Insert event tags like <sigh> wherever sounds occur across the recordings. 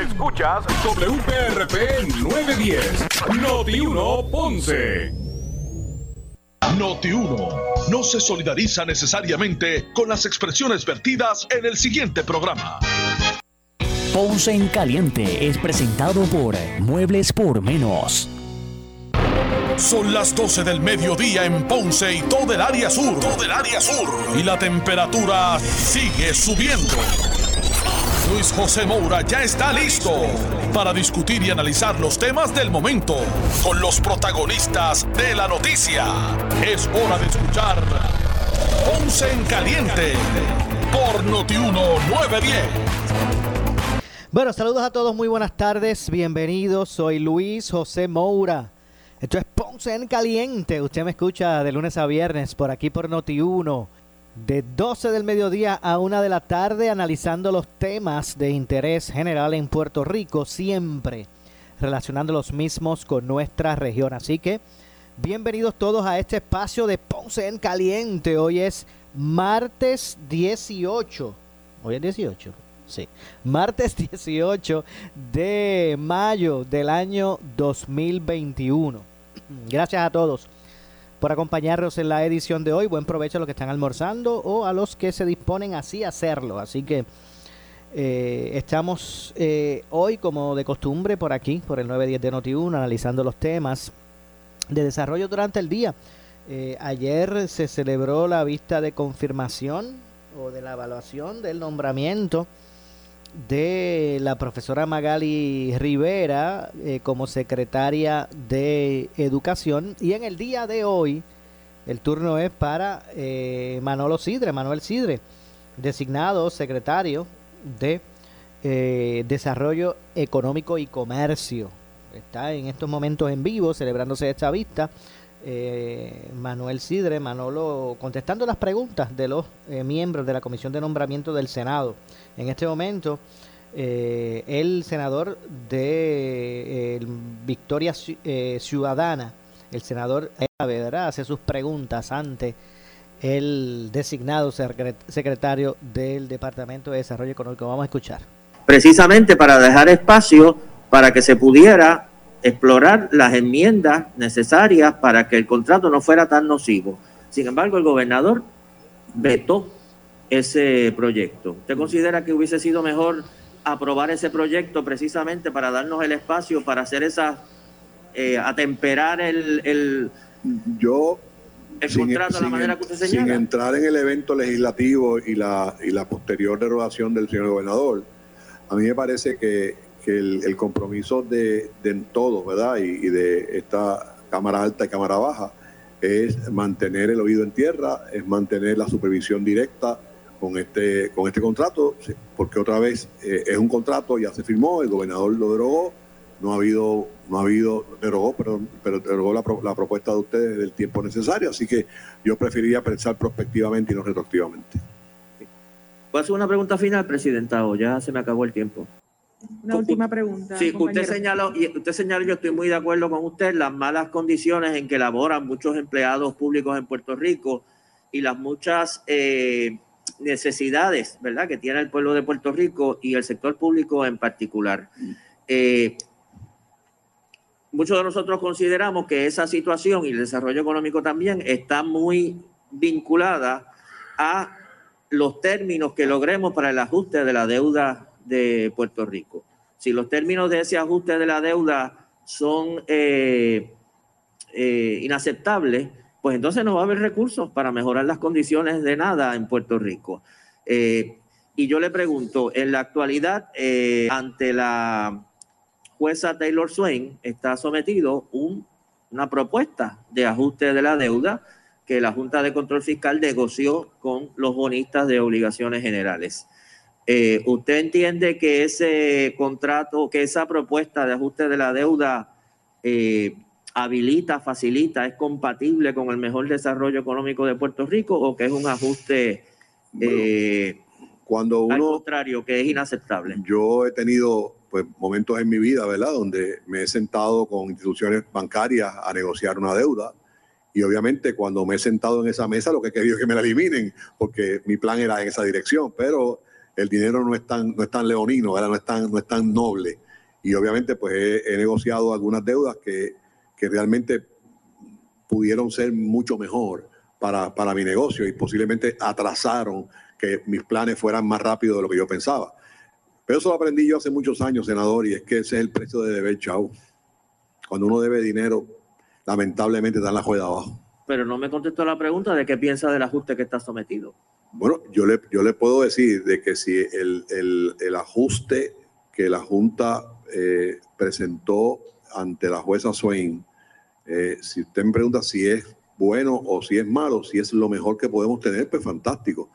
Escuchas WPRP 910, Noti 1 Ponce. Noti 1 no se solidariza necesariamente con las expresiones vertidas en el siguiente programa. Ponce en Caliente es presentado por Muebles por Menos. Son las 12 del mediodía en Ponce y todo el área sur. Todo el área sur. Y la temperatura sigue subiendo. Luis José Moura ya está listo para discutir y analizar los temas del momento con los protagonistas de la noticia. Es hora de escuchar Ponce en Caliente por Notiuno 910. Bueno, saludos a todos, muy buenas tardes, bienvenidos. Soy Luis José Moura. Esto es Ponce en Caliente. Usted me escucha de lunes a viernes por aquí por Noti1. De 12 del mediodía a 1 de la tarde analizando los temas de interés general en Puerto Rico, siempre relacionando los mismos con nuestra región. Así que bienvenidos todos a este espacio de Ponce en Caliente. Hoy es martes 18. Hoy es 18. Sí. Martes <laughs> 18 de mayo del año 2021. Gracias a todos por acompañarnos en la edición de hoy. Buen provecho a los que están almorzando o a los que se disponen así a hacerlo. Así que eh, estamos eh, hoy, como de costumbre, por aquí, por el 910 de Noti1, analizando los temas de desarrollo durante el día. Eh, ayer se celebró la vista de confirmación o de la evaluación del nombramiento de la profesora Magali Rivera eh, como secretaria de Educación y en el día de hoy el turno es para eh, Manolo Sidre, Manuel Sidre, designado secretario de eh, Desarrollo Económico y Comercio. Está en estos momentos en vivo celebrándose esta vista. Manuel Sidre, Manolo, contestando las preguntas de los miembros de la Comisión de Nombramiento del Senado. En este momento, eh, el senador de eh, Victoria eh, Ciudadana, el senador Vedra, hace sus preguntas ante el designado secretario del Departamento de Desarrollo Económico. Vamos a escuchar. Precisamente para dejar espacio para que se pudiera explorar las enmiendas necesarias para que el contrato no fuera tan nocivo. Sin embargo, el gobernador vetó ese proyecto. ¿Usted considera que hubiese sido mejor aprobar ese proyecto precisamente para darnos el espacio para hacer esa, eh, atemperar el, el, Yo, el contrato de la manera que usted señala? Sin entrar en el evento legislativo y la, y la posterior derogación del señor gobernador, a mí me parece que, que el, compromiso de, de todos, ¿verdad? Y, de esta Cámara Alta y Cámara Baja es mantener el oído en tierra, es mantener la supervisión directa con este, con este contrato, porque otra vez eh, es un contrato, ya se firmó, el gobernador lo derogó, no ha habido, no ha habido, derogó, pero, pero derogó la, la propuesta de ustedes del tiempo necesario, así que yo preferiría pensar prospectivamente y no retroactivamente. ¿Puedo hacer una pregunta final, Presidenta, o ya se me acabó el tiempo? Una última pregunta. Sí, usted señaló, y usted señaló, yo estoy muy de acuerdo con usted, las malas condiciones en que laboran muchos empleados públicos en Puerto Rico y las muchas eh, necesidades, ¿verdad?, que tiene el pueblo de Puerto Rico y el sector público en particular. Eh, muchos de nosotros consideramos que esa situación y el desarrollo económico también está muy vinculada a los términos que logremos para el ajuste de la deuda de Puerto Rico. Si los términos de ese ajuste de la deuda son eh, eh, inaceptables, pues entonces no va a haber recursos para mejorar las condiciones de nada en Puerto Rico. Eh, y yo le pregunto, en la actualidad, eh, ante la jueza Taylor Swain, está sometido un, una propuesta de ajuste de la deuda que la Junta de Control Fiscal negoció con los bonistas de obligaciones generales. Eh, ¿Usted entiende que ese contrato, que esa propuesta de ajuste de la deuda eh, habilita, facilita, es compatible con el mejor desarrollo económico de Puerto Rico o que es un ajuste eh, cuando uno, al contrario, que es inaceptable? Yo he tenido pues, momentos en mi vida, ¿verdad?, donde me he sentado con instituciones bancarias a negociar una deuda. Y obviamente cuando me he sentado en esa mesa lo que he querido es que me la eliminen, porque mi plan era en esa dirección. Pero el dinero no es tan, no es tan leonino. No, es tan, no es tan noble. Y obviamente pues he, negociado algunas deudas que, que realmente pudieron ser mucho mejor para, para mi negocio y posiblemente atrasaron que mis planes fueran más rápido de lo que yo pensaba. Pero eso lo aprendí yo hace muchos años, senador, y es que ese es el precio de deber, chau. Cuando uno debe dinero, lamentablemente en la juega abajo. Pero no me contestó la pregunta de qué piensa del ajuste que está sometido. Bueno, yo le, yo le puedo decir de que si el, el, el ajuste que la Junta eh, presentó ante la jueza Swain, eh, si usted me pregunta si es bueno o si es malo, si es lo mejor que podemos tener, pues fantástico.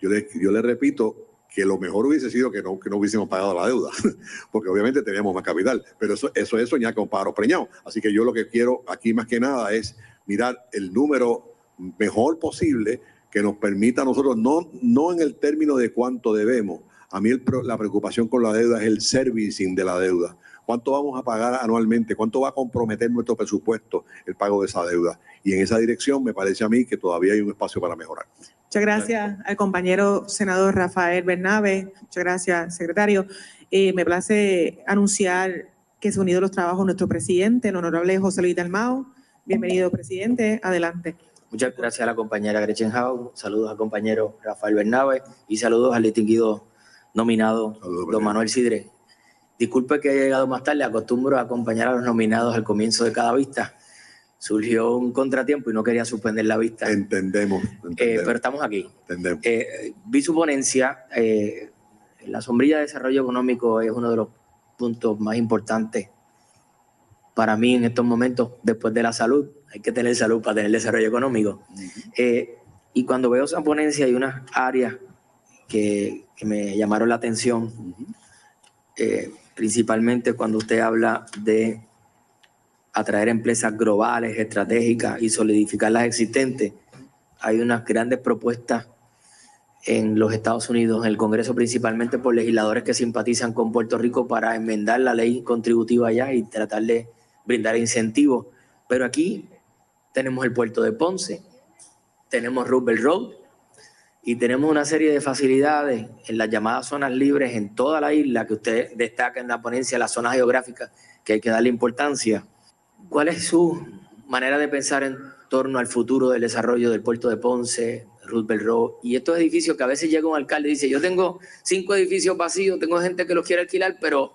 Yo le, yo le repito que lo mejor hubiese sido que no, que no hubiésemos pagado la deuda, <laughs> porque obviamente teníamos más capital, pero eso, eso es soñar con pájaros preñados. Así que yo lo que quiero aquí más que nada es mirar el número mejor posible que nos permita a nosotros, no, no en el término de cuánto debemos, a mí la preocupación con la deuda es el servicing de la deuda. ¿Cuánto vamos a pagar anualmente? ¿Cuánto va a comprometer nuestro presupuesto el pago de esa deuda? Y en esa dirección me parece a mí que todavía hay un espacio para mejorar. Muchas gracias al compañero senador Rafael Bernabe. Muchas gracias, secretario. Eh, me place anunciar que se ha unido los trabajos nuestro presidente, el honorable José Luis Dalmao. Bienvenido, presidente. Adelante. Muchas gracias a la compañera Gretchen Hau, saludos al compañero Rafael Bernabe y saludos al distinguido nominado Saludos, don Manuel Sidre. Disculpe que haya llegado más tarde, acostumbro a acompañar a los nominados al comienzo de cada vista. Surgió un contratiempo y no quería suspender la vista, Entendemos, Eh, entendemos, pero estamos aquí. entendemos. Eh, vi su ponencia, eh, la sombrilla de desarrollo económico es uno de los puntos más importantes para mí en estos momentos, después de la salud. Hay que tener salud para tener desarrollo económico. Eh, y cuando veo esa ponencia hay unas áreas que, que me llamaron la atención, eh, principalmente cuando usted habla de atraer empresas globales, estratégicas y solidificar las existentes. Hay unas grandes propuestas en los Estados Unidos, en el Congreso, principalmente por legisladores que simpatizan con Puerto Rico para enmendar la ley contributiva allá y tratar de brindar incentivos. Pero aquí tenemos el puerto de Ponce, tenemos Roosevelt Road y tenemos una serie de facilidades en las llamadas zonas libres en toda la isla que usted destaca en la ponencia, las zonas geográficas que hay que darle importancia. ¿Cuál es su manera de pensar en torno al futuro del desarrollo del puerto de Ponce, Roosevelt Road y estos edificios que a veces llega un alcalde y dice, yo tengo cinco edificios vacíos, tengo gente que los quiere alquilar, pero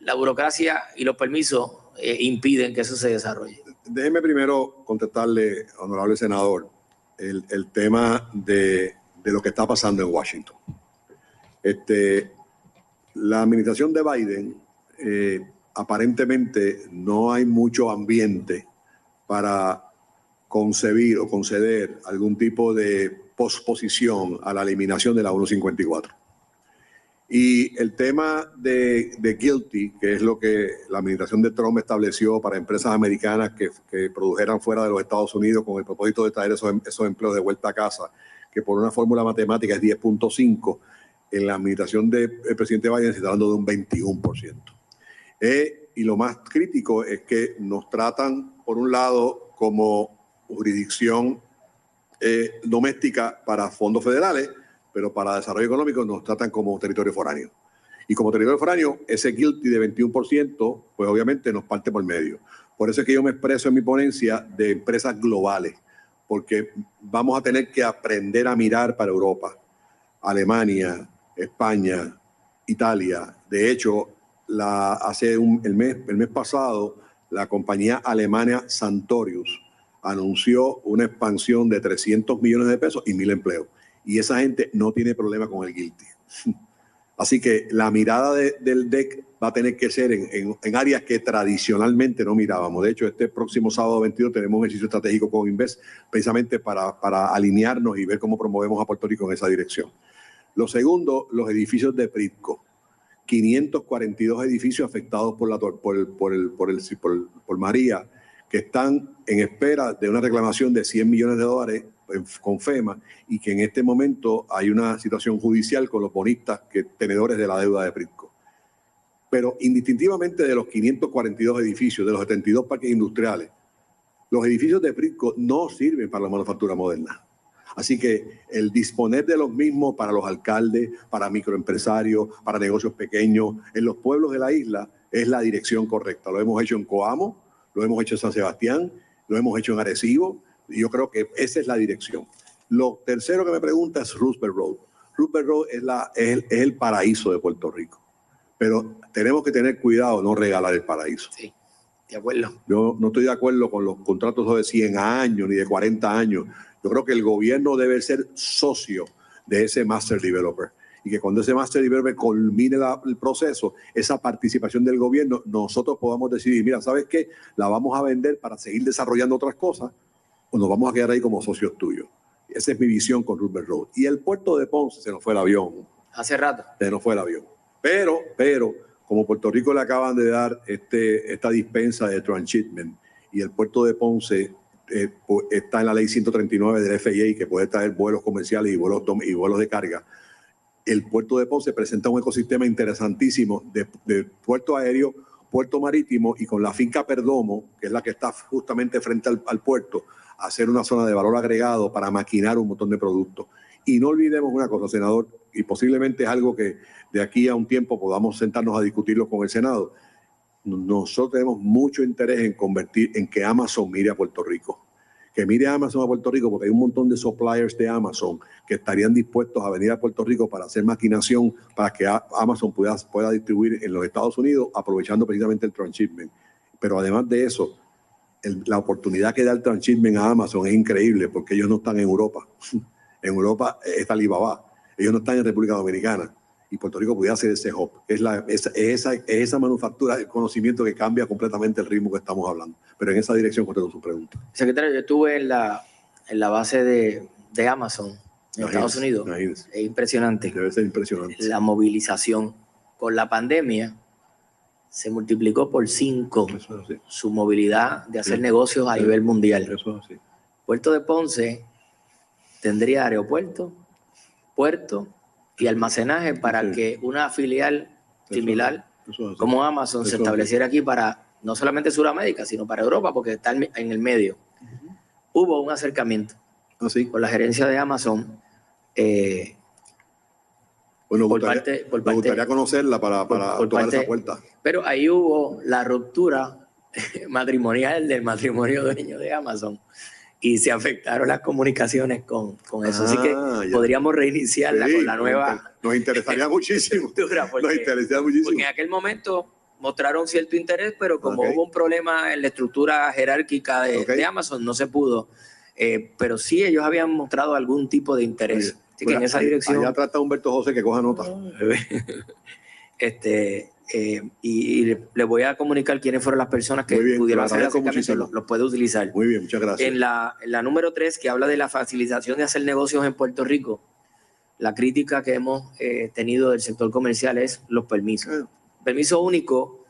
la burocracia y los permisos eh, impiden que eso se desarrolle? Déjeme primero contestarle, honorable senador, el, tema de, de, lo que está pasando en Washington. Este, la administración de Biden, eh, aparentemente no hay mucho ambiente para concebir o conceder algún tipo de posposición a la eliminación de la 154. Y el tema de, de, guilty, que es lo que la administración de Trump estableció para empresas americanas que, que, produjeran fuera de los Estados Unidos con el propósito de traer esos, esos empleos de vuelta a casa, que por una fórmula matemática es 10.5, en la administración del presidente Biden se está hablando de un 21%. Eh, y lo más crítico es que nos tratan, por un lado, como jurisdicción eh, doméstica para fondos federales, pero para desarrollo económico nos tratan como territorio foráneo. Y como territorio foráneo, ese guilty de 21%, pues obviamente nos parte por medio. Por eso es que yo me expreso en mi ponencia de empresas globales, porque vamos a tener que aprender a mirar para Europa, Alemania, España, Italia. De hecho, hace el, mes, el mes pasado, la compañía alemana Santorius anunció una expansión de 300 millones de pesos y mil empleos y esa gente no tiene problema con el guilty. <laughs> Así que la mirada de, del DEC va a tener que ser en, en, áreas que tradicionalmente no mirábamos. De hecho, este próximo sábado 22 tenemos un ejercicio estratégico con Invest precisamente para, alinearnos y ver cómo promovemos a Puerto Rico en esa dirección. Lo segundo, los edificios de Pritco. 542 edificios afectados por, la, por, el, por, el, por, el, por María, que están en espera de una reclamación de 100 millones de dólares con FEMA y que en este momento hay una situación judicial con los bonistas que tenedores de la deuda de Prisco. Pero indistintivamente de los 542 edificios, de los 72 parques industriales, los edificios de Prisco no sirven para la manufactura moderna. Así que el disponer de los mismos para los alcaldes, para microempresarios, para negocios pequeños, en los pueblos de la isla, es la dirección correcta. Lo hemos hecho en Coamo, lo hemos hecho en San Sebastián, lo hemos hecho en Arecibo, y yo creo que esa es la dirección. Lo tercero que me pregunta es Roosevelt Road. Roosevelt Road es, la, es, el, paraíso de Puerto Rico, pero tenemos que tener cuidado no regalar el paraíso. Sí, de acuerdo. Yo no estoy de acuerdo con los contratos de 100 años ni de 40 años. Yo creo que el gobierno debe ser socio de ese master developer y que cuando ese master developer culmine el proceso, esa participación del gobierno, nosotros podamos decidir, mira, ¿sabes qué? La vamos a vender para seguir desarrollando otras cosas o nos vamos a quedar ahí como socios tuyos. Esa es mi visión con Rupert Road. Y el puerto de Ponce se nos fue el avión. Hace rato. Se nos fue el avión. Pero, pero, como Puerto Rico le acaban de dar este, esta dispensa de transshipment y el puerto de Ponce eh, está en la ley 139 del FAA que puede traer vuelos comerciales y vuelos, y vuelos de carga, el puerto de Ponce presenta un ecosistema interesantísimo de, puerto aéreo, puerto marítimo y con la finca Perdomo, que es la que está justamente frente al, al puerto, hacer una zona de valor agregado para maquinar un montón de productos. Y no olvidemos una cosa, senador, y posiblemente es algo que de aquí a un tiempo podamos sentarnos a discutirlo con el Senado. Nosotros tenemos mucho interés en convertir, en que Amazon mire a Puerto Rico. Que mire a Amazon a Puerto Rico, porque hay un montón de suppliers de Amazon que estarían dispuestos a venir a Puerto Rico para hacer maquinación para que Amazon pueda, pueda distribuir en los Estados Unidos, aprovechando precisamente el transshipment. Pero además de eso, la oportunidad que da el transshipment a Amazon es increíble porque ellos no están en Europa. <laughs> en Europa está Alibaba. Ellos no están en República Dominicana. Y Puerto Rico pudiera hacer ese hub. Es, la, esa, esa manufactura de conocimiento que cambia completamente el ritmo que estamos hablando. Pero en esa dirección contesto su pregunta. Secretario, yo estuve en la, en la base de, de Amazon en Estados Unidos. Es impresionante. Debe ser impresionante. La movilización. Con la pandemia, se multiplicó por cinco su movilidad de hacer negocios a nivel mundial. Puerto de Ponce tendría aeropuerto, puerto y almacenaje para que una filial similar como Amazon se estableciera aquí para no solamente Sudamérica, sino para Europa, porque está en el medio. Hubo un acercamiento ¿Ah, con la gerencia de Amazon eh, bueno, por parte, me gustaría conocerla para, para tomar esa puerta. Pero ahí hubo la ruptura <laughs> matrimonial del matrimonio dueño de Amazon y se afectaron las comunicaciones con, con eso. Así que ah, podríamos reiniciarla con la nueva. Nos interesaría <laughs> muchísimo. Porque, nos interesaría muchísimo. Porque en aquel momento mostraron cierto interés, pero como hubo un problema en la estructura jerárquica de, Amazon, no se pudo. Eh, pero sí, ellos habían mostrado algún tipo de interés. Así que en esa dirección. Ya trata Humberto José que coja nota. <laughs> este, eh, y, le voy a comunicar quiénes fueron las personas que pudieron hacer el los lo puede utilizar. Muy bien, muchas gracias. En la, la número 3, que habla de la facilitación de hacer negocios en Puerto Rico, la crítica que hemos eh, tenido del sector comercial es los permisos. Permiso único,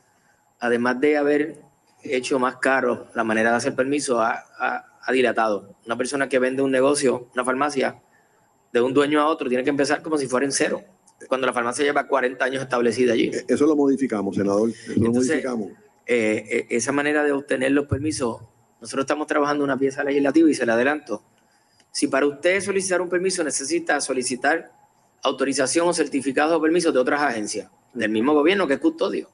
además de haber hecho más caro la manera de hacer permiso, ha, ha dilatado. Una persona que vende un negocio, una farmacia, de un dueño a otro tiene que empezar como si fuera en cero, cuando la farmacia lleva 40 años establecida allí. E-, eso lo modificamos, senador. Eso lo modificamos. Eh, eh, esa manera de obtener los permisos, nosotros estamos trabajando una pieza legislativa y se la adelanto. Si para usted solicitar un permiso necesita solicitar autorización o certificado de permiso de otras agencias, del mismo gobierno que es custodio,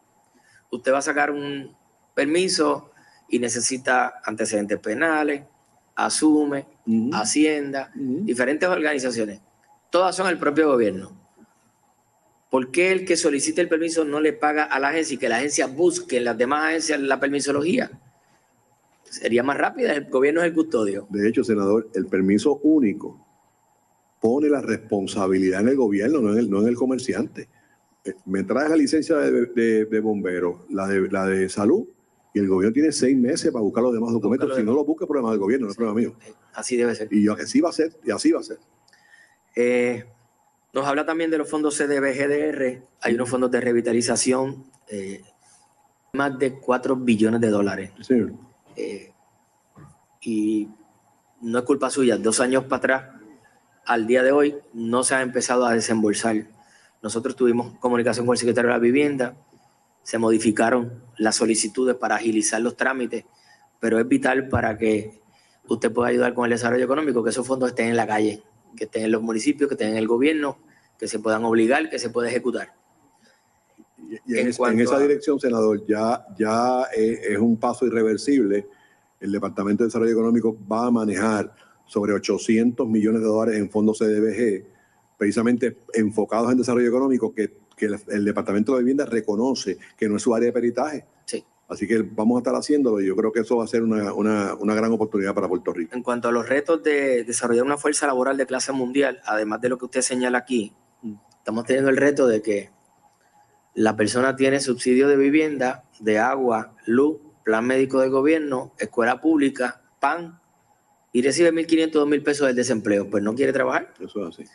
usted va a sacar un permiso y necesita antecedentes penales, asume, Hacienda, diferentes organizaciones. Todas son el propio gobierno. ¿Por qué el que solicite el permiso no le paga a la agencia y que la agencia busque en las demás agencias la permisología? Sería más rápida, el gobierno es el custodio. De hecho, senador, el permiso único pone la responsabilidad en el gobierno, no en el, no en el comerciante. Eh, me traes la licencia de, de, bombero, la de, la de salud, y el gobierno tiene seis meses para buscar los demás documentos. si no lo busca, es problema del gobierno, no es problema mío. Así debe ser. Y así va a ser, y así va a ser. Eh, nos habla también de los fondos CDBGDR. Hay unos fondos de revitalización, eh, más de 4 billones de dólares. Sí. Eh, y no es culpa suya, dos años para atrás, al día de hoy, no se ha empezado a desembolsar. Nosotros tuvimos comunicación con el secretario de la Vivienda, se modificaron las solicitudes para agilizar los trámites, pero es vital para que usted puede ayudar con el desarrollo económico, que esos fondos estén en la calle, que estén en los municipios, que estén en el gobierno, que se puedan obligar, que se pueda ejecutar. Y en, esa dirección, senador, ya, ya es, un paso irreversible. El Departamento de Desarrollo Económico va a manejar sobre 800 millones de dólares en fondos CDBG, precisamente enfocados en desarrollo económico, que, el, Departamento de Vivienda reconoce que no es su área de peritaje. Sí. Así que vamos a estar haciéndolo y yo creo que eso va a ser una, una, gran oportunidad para Puerto Rico. En cuanto a los retos de desarrollar una fuerza laboral de clase mundial, además de lo que usted señala aquí, estamos teniendo el reto de que la persona tiene subsidio de vivienda, de agua, luz, plan médico del gobierno, escuela pública, PAN, y recibe 1.500, 2.000 pesos del desempleo. Pues no quiere trabajar. Eso es así.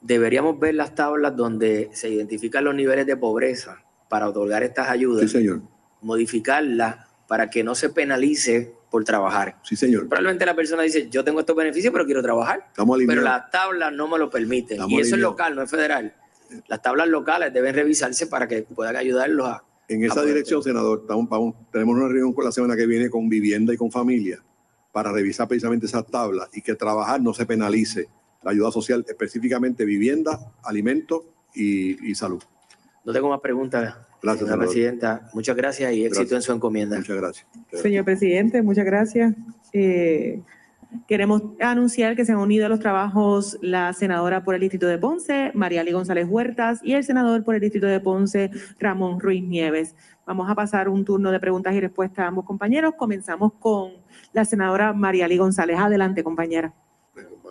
Deberíamos ver las tablas donde se identifican los niveles de pobreza para otorgar estas ayudas. Sí, señor. Modificarlas para que no se penalice por trabajar. Sí, señor. Probablemente la persona dice, yo tengo estos beneficios, pero quiero trabajar. Estamos pero las tablas no me lo permiten. y eso es local, no es federal las tablas locales deben revisarse para que puedan ayudarlos a... En esa dirección, senador, tenemos una reunión con la semana que viene con vivienda y con familia para revisar precisamente esas tablas y que trabajar no se penalice. La ayuda social, específicamente vivienda, alimentos y, salud. No tengo más preguntas. Gracias, señora presidenta. Muchas gracias y éxito en su encomienda. Muchas gracias. Señor presidente, muchas gracias. Eh, Queremos anunciar que se han unido a los trabajos la senadora por el Distrito de Ponce, Mariali González Huertas, y el senador por el Distrito de Ponce, Ramón Ruiz Nieves. Vamos a pasar un turno de preguntas y respuestas a ambos compañeros. Comenzamos con la senadora Mariali González. Adelante, compañera.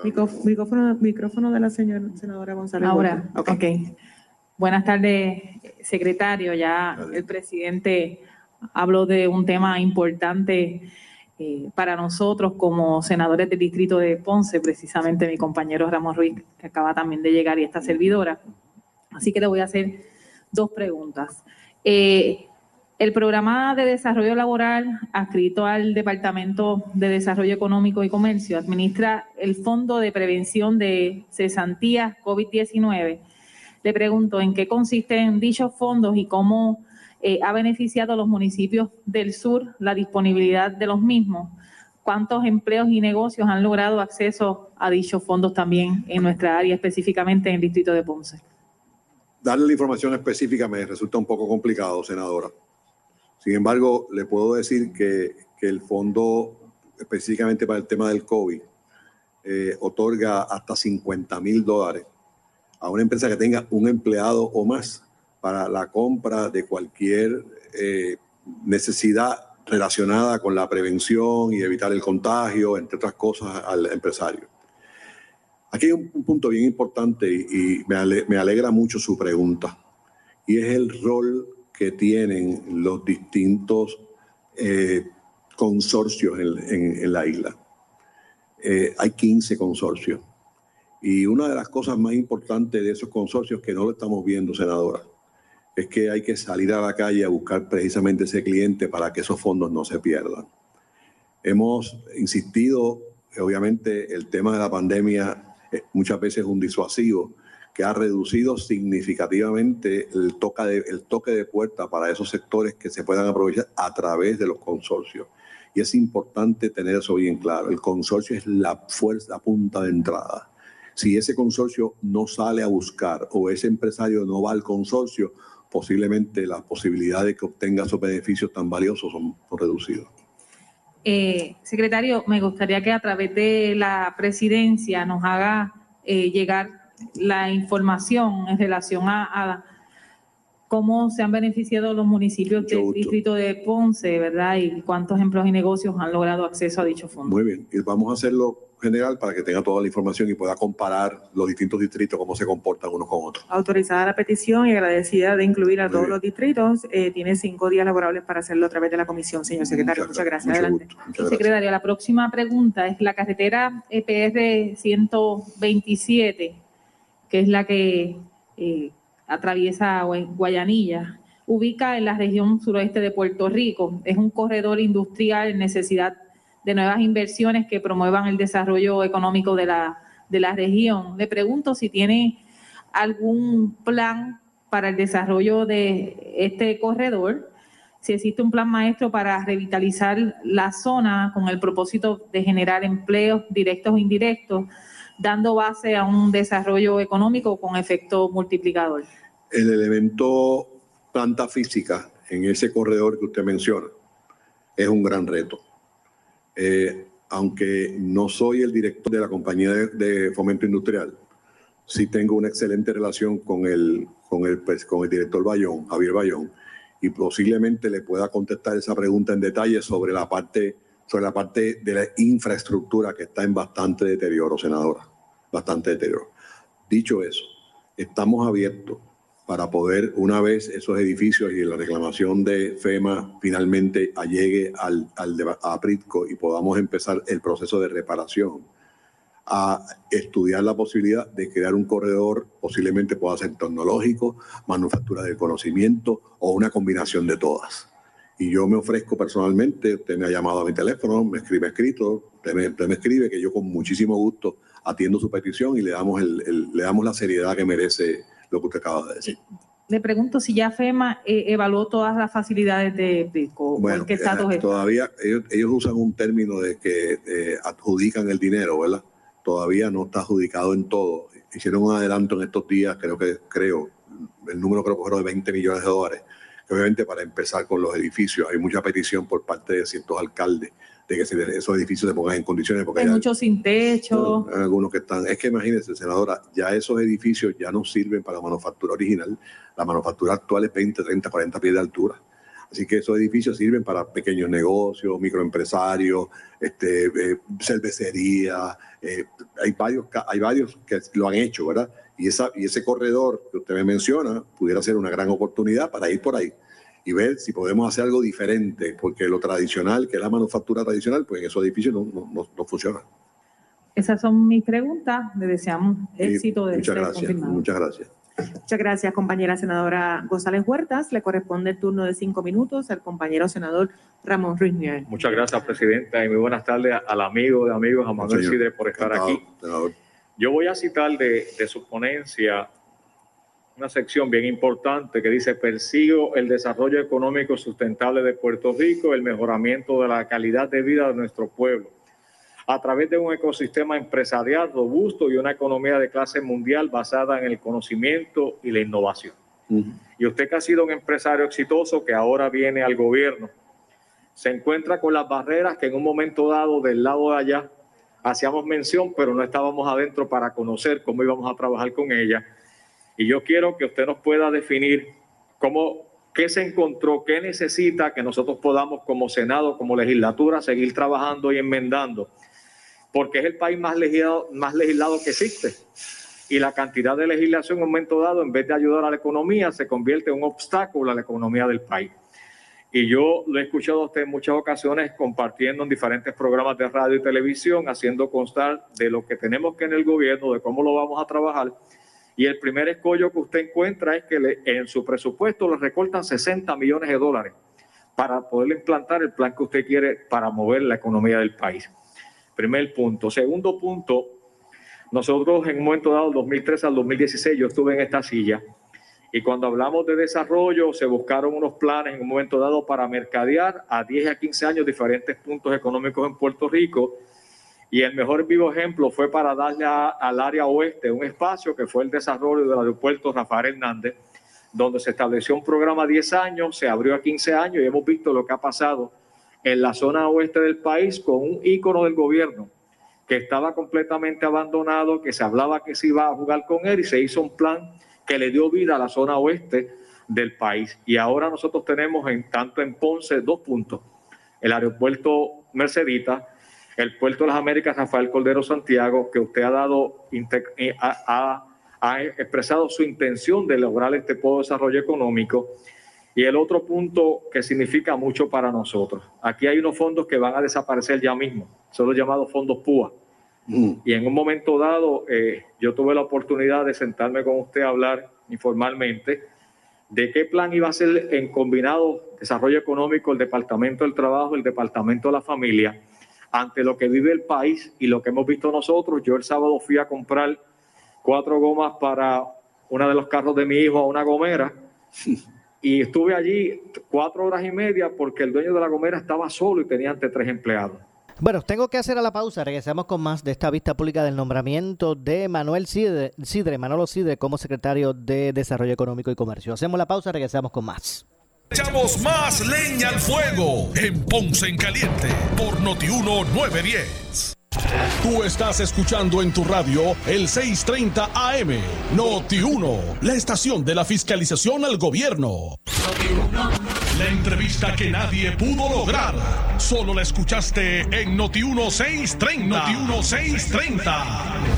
Micrófono, micrófono de la señora senadora González. Ahora, ok. Buenas tardes, secretario. Ya el presidente habló de un tema importante eh, para nosotros como senadores del distrito de Ponce, precisamente mi compañero Ramón Ruiz, que acaba también de llegar, y esta servidora. Así que le voy a hacer dos preguntas. Eh, el programa de desarrollo laboral adscrito al Departamento de Desarrollo Económico y Comercio administra el Fondo de Prevención de Cesantías COVID-19. Le pregunto en qué consisten dichos fondos y cómo eh, ha beneficiado a los municipios del sur la disponibilidad de los mismos. ¿Cuántos empleos y negocios han logrado acceso a dichos fondos también en nuestra área, específicamente en el distrito de Ponce? Darle la información específica me resulta un poco complicado, senadora. Sin embargo, le puedo decir que, el fondo, específicamente para el tema del COVID, eh, otorga hasta 50 mil dólares a una empresa que tenga un empleado o más para la compra de cualquier eh, necesidad relacionada con la prevención y evitar el contagio, entre otras cosas, al empresario. Aquí hay un, punto bien importante y, me, alegra mucho su pregunta, y es el rol que tienen los distintos eh, consorcios en, la isla. Eh, hay 15 consorcios. Y una de las cosas más importantes de esos consorcios que no lo estamos viendo, senadora, es que hay que salir a la calle a buscar precisamente ese cliente para que esos fondos no se pierdan. Hemos insistido, obviamente el tema de la pandemia eh, muchas veces es un disuasivo que ha reducido significativamente el toque, de, el toque de puerta para esos sectores que se puedan aprovechar a través de los consorcios. Y es importante tener eso bien claro. El consorcio es la fuerza, punta de entrada. Si ese consorcio no sale a buscar o ese empresario no va al consorcio, posiblemente las posibilidades de que obtenga esos beneficios tan valiosos son, reducidas. Eh, secretario, me gustaría que a través de la presidencia nos haga eh, llegar la información en relación a, cómo se han beneficiado los municipios del distrito de Ponce, ¿verdad? Y cuántos empleos y negocios han logrado acceso a dicho fondo. Muy bien, y vamos a hacerlo general para que tenga toda la información y pueda comparar los distintos distritos, cómo se comportan unos con otros. Autorizada la petición y agradecida de incluir a todos los distritos. Eh, tiene cinco días laborables para hacerlo a través de la comisión, señor secretario. Muchas, gracias. Adelante. secretario, la próxima pregunta es la carretera EPR 127, que es la que eh, atraviesa Guayanilla ubica en la región suroeste de Puerto Rico. Es un corredor industrial en necesidad de nuevas inversiones que promuevan el desarrollo económico de la, de la región. Le pregunto si tiene algún plan para el desarrollo de este corredor, si existe un plan maestro para revitalizar la zona con el propósito de generar empleos directos o indirectos, dando base a un desarrollo económico con efecto multiplicador. El elemento planta física en ese corredor que usted menciona es un gran reto. Eh, aunque no soy el director de la compañía de, fomento industrial, sí tengo una excelente relación con el, con el, pues, con el director Bayón, Javier Bayón, y posiblemente le pueda contestar esa pregunta en detalle sobre la parte, sobre la parte de la infraestructura que está en bastante deterioro, senadora, bastante deterioro. Dicho eso, estamos abiertos para poder, una vez esos edificios y la reclamación de FEMA finalmente llegue al, al a Pritco y podamos empezar el proceso de reparación, a estudiar la posibilidad de crear un corredor, posiblemente pueda ser tecnológico, manufactura del conocimiento o una combinación de todas. Y yo me ofrezco personalmente, usted me ha llamado a mi teléfono, me escribe escrito, usted me, escribe que yo con muchísimo gusto atiendo su petición y le damos, el, le damos la seriedad que merece lo que usted acaba de decir. Le pregunto si ya FEMA eh, evaluó todas las facilidades de PICO. Bueno, qué eh, todavía ellos, usan un término de que eh, adjudican el dinero, ¿verdad? Todavía no está adjudicado en todo. Hicieron un adelanto en estos días, creo que creo, el número creo que fueron de 20 millones de dólares. Obviamente para empezar con los edificios, hay mucha petición por parte de ciertos alcaldes de que esos edificios se pongan en condiciones. Porque hay muchos sin techo. hay algunos que están. Es que imagínense, senadora, ya esos edificios ya no sirven para la manufactura original. La manufactura actual es 20, 30, 40 pies de altura. Así que esos edificios sirven para pequeños negocios, microempresarios, este, eh, cervecería. Eh, hay, varios, hay varios que lo han hecho, ¿verdad? Y, esa, y ese corredor que usted me menciona pudiera ser una gran oportunidad para ir por ahí y ver si podemos hacer algo diferente, porque lo tradicional, que es la manufactura tradicional, pues en esos edificios no, no, no funciona. Esas son mis preguntas. Le deseamos éxito de muchas gracias, Muchas gracias. Muchas gracias, compañera senadora González Huertas. Le corresponde el turno de cinco minutos al compañero senador Ramón Ruiz Muchas gracias, presidenta, y muy buenas tardes al amigo de amigos, a Manuel Sidre, por estar aquí. Yo voy a citar de, de su ponencia una sección bien importante que dice, persigo el desarrollo económico sustentable de Puerto Rico, el mejoramiento de la calidad de vida de nuestro pueblo, a través de un ecosistema empresarial robusto y una economía de clase mundial basada en el conocimiento y la innovación. Y usted que ha sido un empresario exitoso que ahora viene al gobierno, se encuentra con las barreras que en un momento dado del lado de allá hacíamos mención, pero no estábamos adentro para conocer cómo íbamos a trabajar con ellas y yo quiero que usted nos pueda definir cómo, qué se encontró, qué necesita que nosotros podamos como Senado, como legislatura, seguir trabajando y enmendando, porque es el país más legislado, más legislado que existe. Y la cantidad de legislación en un momento dado, en vez de ayudar a la economía, se convierte en un obstáculo a la economía del país. Y yo lo he escuchado a usted en muchas ocasiones compartiendo en diferentes programas de radio y televisión, haciendo constar de lo que tenemos que en el gobierno, de cómo lo vamos a trabajar y el primer escollo que usted encuentra es que en su presupuesto le recortan 60 millones de dólares para poder implantar el plan que usted quiere para mover la economía del país. Primer punto. Segundo punto, nosotros en un momento dado, 2013 al 2016, yo estuve en esta silla y cuando hablamos de desarrollo se buscaron unos planes en un momento dado para mercadear a 10 a 15 años diferentes puntos económicos en Puerto Rico y el mejor vivo ejemplo fue para darle al área oeste un espacio que fue el desarrollo del aeropuerto Rafael Hernández, donde se estableció un programa a 10 años, se abrió a 15 años y hemos visto lo que ha pasado en la zona oeste del país con un ícono del gobierno que estaba completamente abandonado, que se hablaba que se iba a jugar con él y se hizo un plan que le dio vida a la zona oeste del país. Y ahora nosotros tenemos en tanto en Ponce dos puntos. El aeropuerto Mercedita, el Puerto de las Américas Rafael Cordero Santiago, que usted ha dado, eh, ha, expresado su intención de lograr este desarrollo económico. Y el otro punto que significa mucho para nosotros. Aquí hay unos fondos que van a desaparecer ya mismo, son los llamados fondos PUA. Mm. Y en un momento dado, eh, yo tuve la oportunidad de sentarme con usted a hablar informalmente de qué plan iba a ser en combinado desarrollo económico el Departamento del Trabajo, el Departamento de la Familia ante lo que vive el país y lo que hemos visto nosotros. Yo el sábado fui a comprar cuatro gomas para uno de los carros de mi hijo a una gomera y estuve allí cuatro horas y media porque el dueño de la gomera estaba solo y tenía ante tres empleados. Bueno, tengo que hacer a la pausa. Regresamos con más de esta vista pública del nombramiento de Manuel Sidre, Sidre, Manolo Sidre, como secretario de Desarrollo Económico y Comercio. Hacemos la pausa, regresamos con más. Echamos más leña al fuego en Ponce en Caliente por Notiuno 910. Tú estás escuchando en tu radio el 630 AM Noti 1, la estación de la fiscalización al gobierno. La entrevista que nadie pudo lograr. Solo la escuchaste en Noti 1 630. Noti 1 630.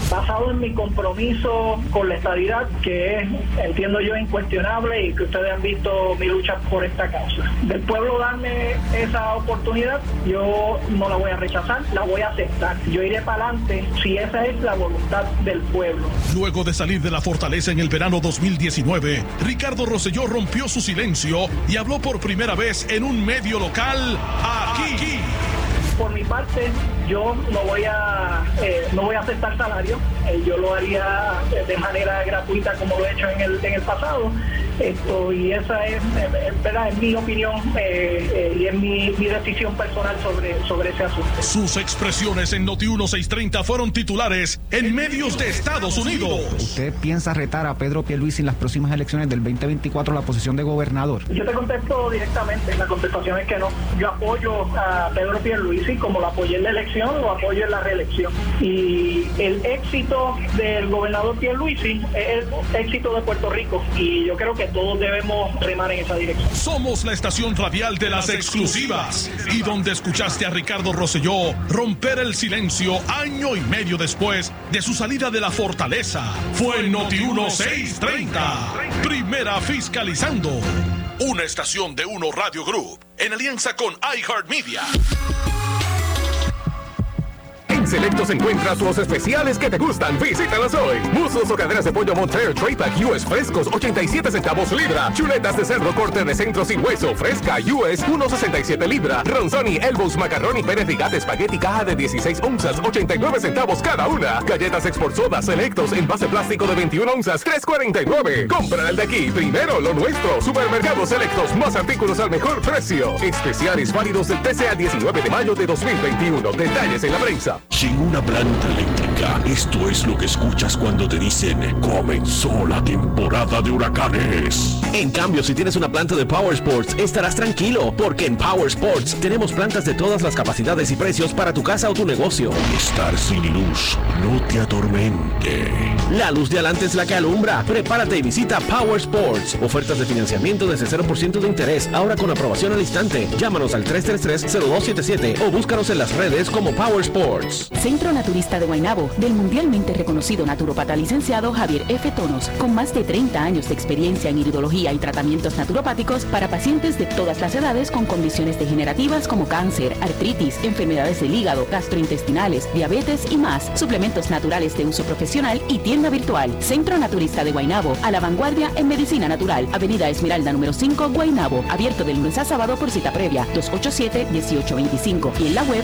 Basado en mi compromiso con la estabilidad, que es, entiendo yo, incuestionable y que ustedes han visto mi lucha por esta causa. Del pueblo darme esa oportunidad, yo no la voy a rechazar, la voy a aceptar yo iré para adelante si esa es la voluntad del pueblo. Luego de salir de la fortaleza en el verano 2019, Ricardo Rosselló rompió su silencio y habló por primera vez en un medio local aquí. Por mi parte, yo no voy a eh, no voy a aceptar salario. Eh, yo lo haría de manera gratuita como lo he hecho en el, en el pasado esto, y esa es, verdad, mi opinión eh, eh, y es mi, decisión personal sobre, sobre ese asunto. Sus expresiones en Noti 1630 fueron titulares en medios de Estados Unidos. ¿Usted piensa retar a Pedro Pierluisi en las próximas elecciones del 2024 la posición de gobernador? Yo te contesto directamente. La contestación es que no. Yo apoyo a Pedro Pierluisi como lo apoyé en la elección, lo apoyo en la reelección. Y el éxito del gobernador Pierluisi es el éxito de Puerto Rico. Y yo creo que todos debemos remar en esa dirección. Somos la estación radial de las exclusivas y donde escuchaste a Ricardo Rosselló romper el silencio año y medio después de su salida de la fortaleza. Fue Noti 1630, primera fiscalizando. Una estación de Uno Radio Group en alianza con iHeartMedia. Selectos encuentras los especiales que te gustan. Visítalos hoy. Musos o caderas de pollo Montreal Tray Pack US frescos 87 centavos libra. Chuletas de cerdo corte de centro sin hueso fresca US 1.67 libra. Ronzoni, Elbows, Macaroni, Pérez Rigate, Espagueti caja de 16 onzas 89 centavos cada una. Galletas Export Soda Selectos en base plástico de 21 onzas 3.49. Compra el de aquí. Primero lo nuestro. Supermercados Selectos. Más artículos al mejor precio. Especiales válidos del 13 al 19 de mayo de 2021. Detalles en la prensa. Sin una planta eléctrica, esto es lo que escuchas cuando te dicen comenzó la temporada de huracanes. En cambio, si tienes una planta de Power Sports, estarás tranquilo, porque en Power Sports tenemos plantas de todas las capacidades y precios para tu casa o tu negocio. Estar sin luz no te atormente. La luz de adelante es la que alumbra. Prepárate y visita Power Sports. Ofertas de financiamiento desde 0% de interés, ahora con aprobación al instante. Llámanos al 333-0277 o búscanos en las redes como Power Sports. Centro Naturista de Guaynabo, del mundialmente reconocido naturopata licenciado Javier F. Tonos, con más de 30 años de experiencia en iridología y tratamientos naturopáticos para pacientes de todas las edades con condiciones degenerativas como cáncer, artritis, enfermedades del hígado, gastrointestinales, diabetes y más, suplementos naturales de uso profesional y tienda virtual. Centro Naturista de Guaynabo, a la vanguardia en medicina natural, Avenida Esmeralda número 5, Guaynabo, abierto de lunes a sábado por cita previa, 287-1825 y en la web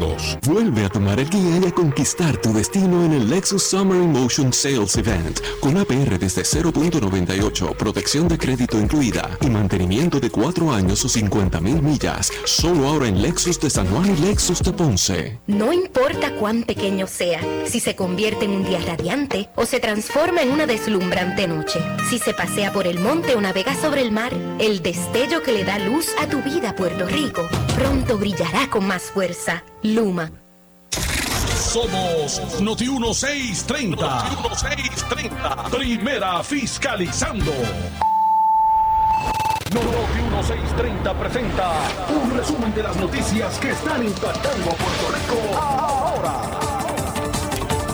Vuelve a tomar el guía y a conquistar tu destino en el Lexus Summer Emotion Sales Event con APR desde 0.98, protección de crédito incluida y mantenimiento de 4 años o 50 mil millas. Solo ahora en Lexus de San Juan y Lexus de Ponce. No importa cuán pequeño sea, si se convierte en un día radiante o se transforma en una deslumbrante noche, si se pasea por el monte o navega sobre el mar, el destello que le da luz a tu vida, Puerto Rico, pronto brillará con más fuerza. Luma. Somos Noti 1630. Noti 1630. Primera fiscalizando. Noti 1630 presenta un resumen de las noticias que están impactando a Puerto Rico ahora.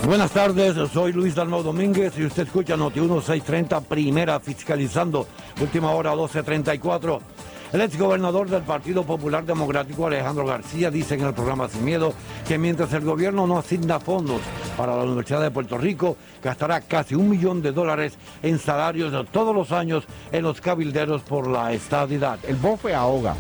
Buenas tardes, soy Luis Dalmau Domínguez y usted escucha Noti 1630, primera fiscalizando, última hora 1234. El ex gobernador del Partido Popular Democrático, Alejandro García, dice en el programa Sin Miedo que mientras el gobierno no asigna fondos para la Universidad de Puerto Rico, gastará casi un millón de dólares en salarios de todos los años en los cabilderos por la estadidad. El bofe ahoga,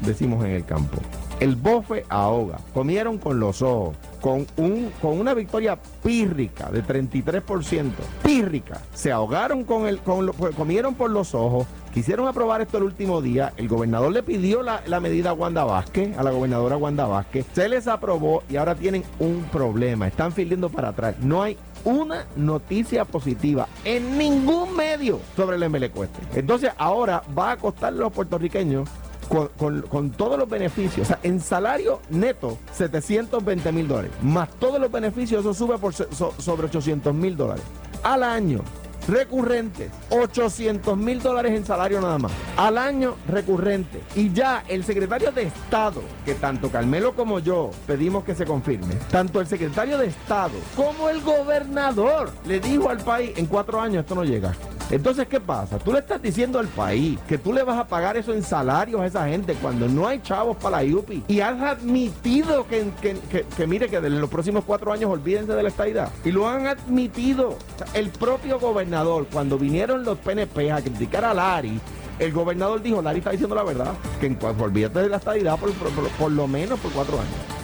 decimos en el campo. El bofe ahoga. Comieron con los ojos. Con, un, con una victoria pírrica de 33%. Pírrica. Se ahogaron con el. Con lo- comieron por los ojos. Quisieron aprobar esto el último día. El gobernador le pidió la, medida a Wanda Vázquez, a la gobernadora Wanda Vázquez. Se les aprobó y ahora tienen un problema. Están filiendo para atrás. No hay una noticia positiva en ningún medio sobre el MLQ. Entonces ahora va a costarle a los puertorriqueños con, con- todos los beneficios, o sea, en salario neto, 720 mil dólares, más todos los beneficios, eso sube por so- so- sobre 800 mil dólares al año. Recurrente, 800 mil dólares en salario nada más. Al año recurrente. Y ya el secretario de Estado, que tanto Carmelo como yo pedimos que se confirme, tanto el secretario de Estado como el gobernador le dijo al país, en cuatro años esto no llega. Entonces, ¿qué pasa? Tú le estás diciendo al país que tú le vas a pagar eso en salarios a esa gente cuando no hay chavos para la IUPI. Y has admitido que, mire que en los próximos cuatro años olvídense de la estadidad. Y lo han admitido. El propio gobernador, cuando vinieron los PNP a criticar a Lari, el gobernador dijo, Lari está diciendo la verdad, que en cuanto olvídate de la estadidad por lo menos por cuatro años.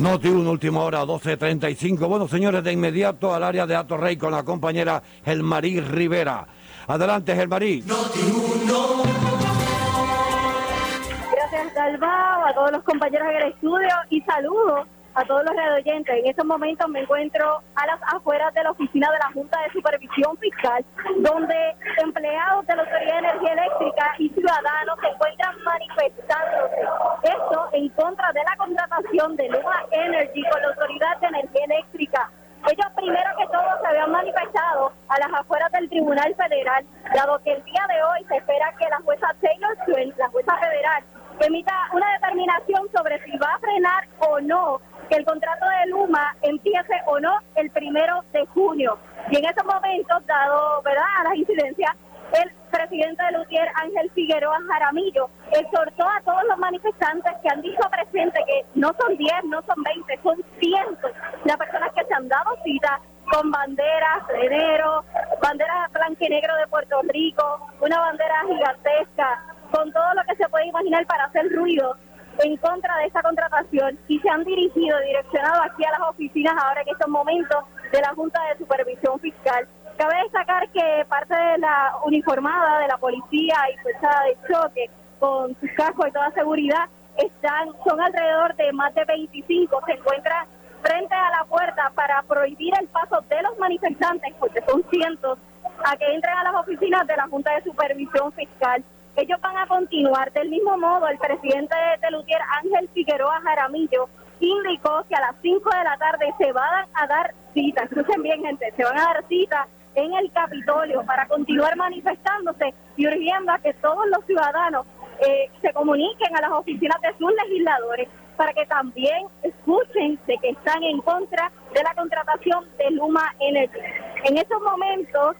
Noti 1, última hora, 12.35. Bueno, señores, de inmediato al área de Ato Rey con la compañera Gelmarí Rivera. Adelante, Gelmarí. Gracias, Dalbao, a todos los compañeros en el estudio y saludos a todos los oyentes. En estos momentos me encuentro a las afueras de la oficina de la Junta de Supervisión Fiscal, donde empleados de la Autoridad de Energía Eléctrica y ciudadanos se encuentran manifestándose. Esto en contra de la contratación de Luma Energy con la Autoridad de Energía Eléctrica. Ellos primero que todo se habían manifestado a las afueras del Tribunal Federal, dado que el día de hoy se espera que la jueza Taylor Swain, la jueza federal, emita una determinación sobre si va a frenar o no que el contrato de Luma empiece o no el primero de junio. Y en esos momentos, dado verdad a las incidencias, el presidente de Lutier, Ángel Figueroa Jaramillo, exhortó a todos los manifestantes que han dicho presente que no son 10, no son 20, son cientos las personas que se han dado cita con banderas de enero, banderas blanco negro de Puerto Rico, una bandera gigantesca, con todo lo que se puede imaginar para hacer ruido en contra de esta contratación y se han dirigido, direccionado aquí a las oficinas ahora en estos momentos de la Junta de Supervisión Fiscal. Cabe destacar que parte de la uniformada de la policía y fuerza de choque con sus cascos y toda seguridad están son alrededor de más de 25 se encuentran frente a la puerta para prohibir el paso de los manifestantes porque son cientos a que entren a las oficinas de la Junta de Supervisión Fiscal ellos van a continuar. Del mismo modo, el presidente de Lutier, Ángel Figueroa Jaramillo, indicó que a las 5 de la tarde se van a dar cita, escuchen bien gente, se van a dar cita en el Capitolio para continuar manifestándose y urgiendo a que todos los ciudadanos eh, se comuniquen a las oficinas de sus legisladores para que también escuchen de que están en contra de la contratación de Luma Energy. En estos momentos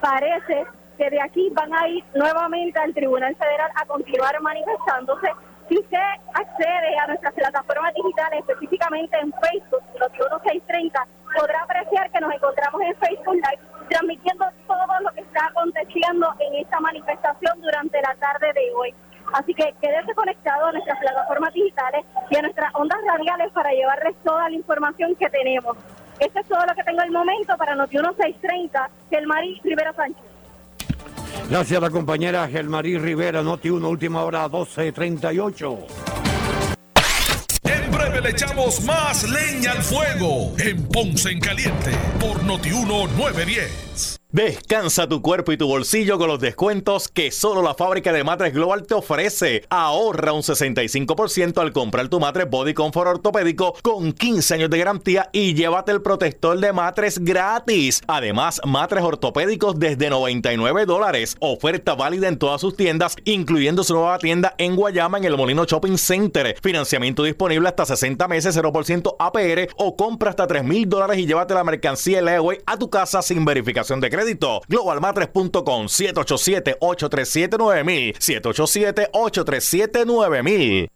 parece que de aquí van a ir nuevamente al Tribunal Federal a continuar manifestándose. Si usted accede a nuestras plataformas digitales, específicamente en Facebook, los 1630, podrá apreciar que nos encontramos en Facebook Live transmitiendo todo lo que está aconteciendo en esta manifestación durante la tarde de hoy. Así que quédese conectado a nuestras plataformas digitales y a nuestras ondas radiales para llevarles toda la información que tenemos. Esto es todo lo que tengo el momento para Noti 1630, Gelmarí Rivera Sánchez. Gracias a la compañera Gelmarí Rivera, Noti 1, última hora 12.38. En breve le echamos más leña al fuego en Ponce en Caliente por Noti 1 910. Descansa tu cuerpo y tu bolsillo con los descuentos que solo la fábrica de matres Global te ofrece. Ahorra un 65% al comprar tu matres Body Comfort ortopédico con 15 años de garantía y llévate el protector de matres gratis. Además, matres ortopédicos desde 99 dólares. Oferta válida en todas sus tiendas, incluyendo su nueva tienda en Guayama en el Molino Shopping Center. Financiamiento disponible hasta 60 meses, 0% APR o compra hasta 3 mil dólares y llévate la mercancía Leeway a tu casa sin verificación de crédito. Globalmatres.com 787-837-9000 787-837-9000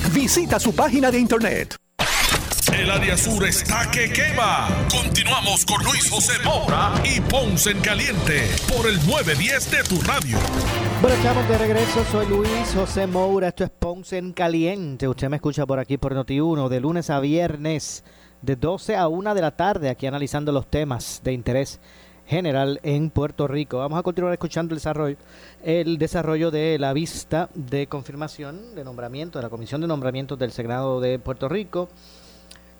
Visita su página de internet. El área sur está que quema. Continuamos con Luis José Moura y Ponce en Caliente por el 910 de tu radio. Bueno, estamos de regreso. Soy Luis José Moura. Esto es Ponce en Caliente. Usted me escucha por aquí por Noti1 de lunes a viernes de 12 a 1 de la tarde aquí analizando los temas de interés general en Puerto Rico. Vamos a continuar escuchando el desarrollo, el desarrollo de la vista de confirmación de nombramiento de la Comisión de Nombramientos del Senado de Puerto Rico